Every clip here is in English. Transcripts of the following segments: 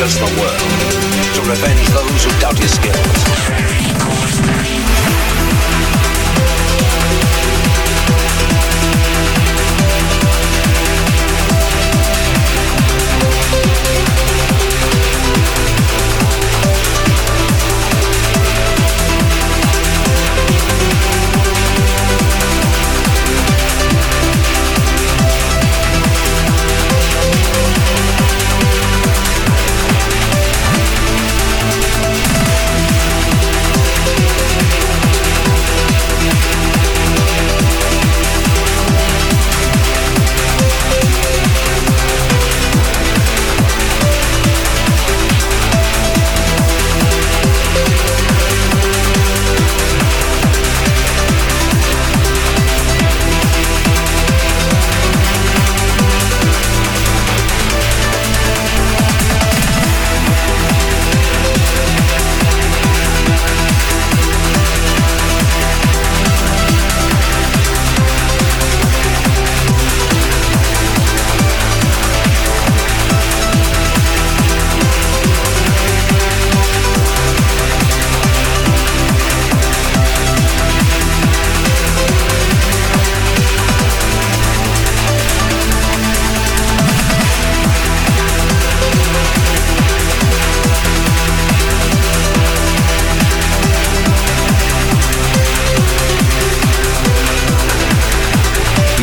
conquers the world to revenge those who doubt his skills.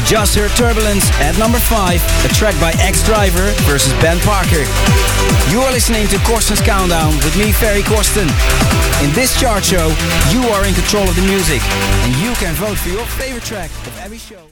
Just heard Turbulence at number 5, a track by Ex-Driver versus Ben Parker. You are listening to Corsten's Countdown with me, Ferry Corsten. In this chart show, you are in control of the music, and you can vote for your favorite track of every show.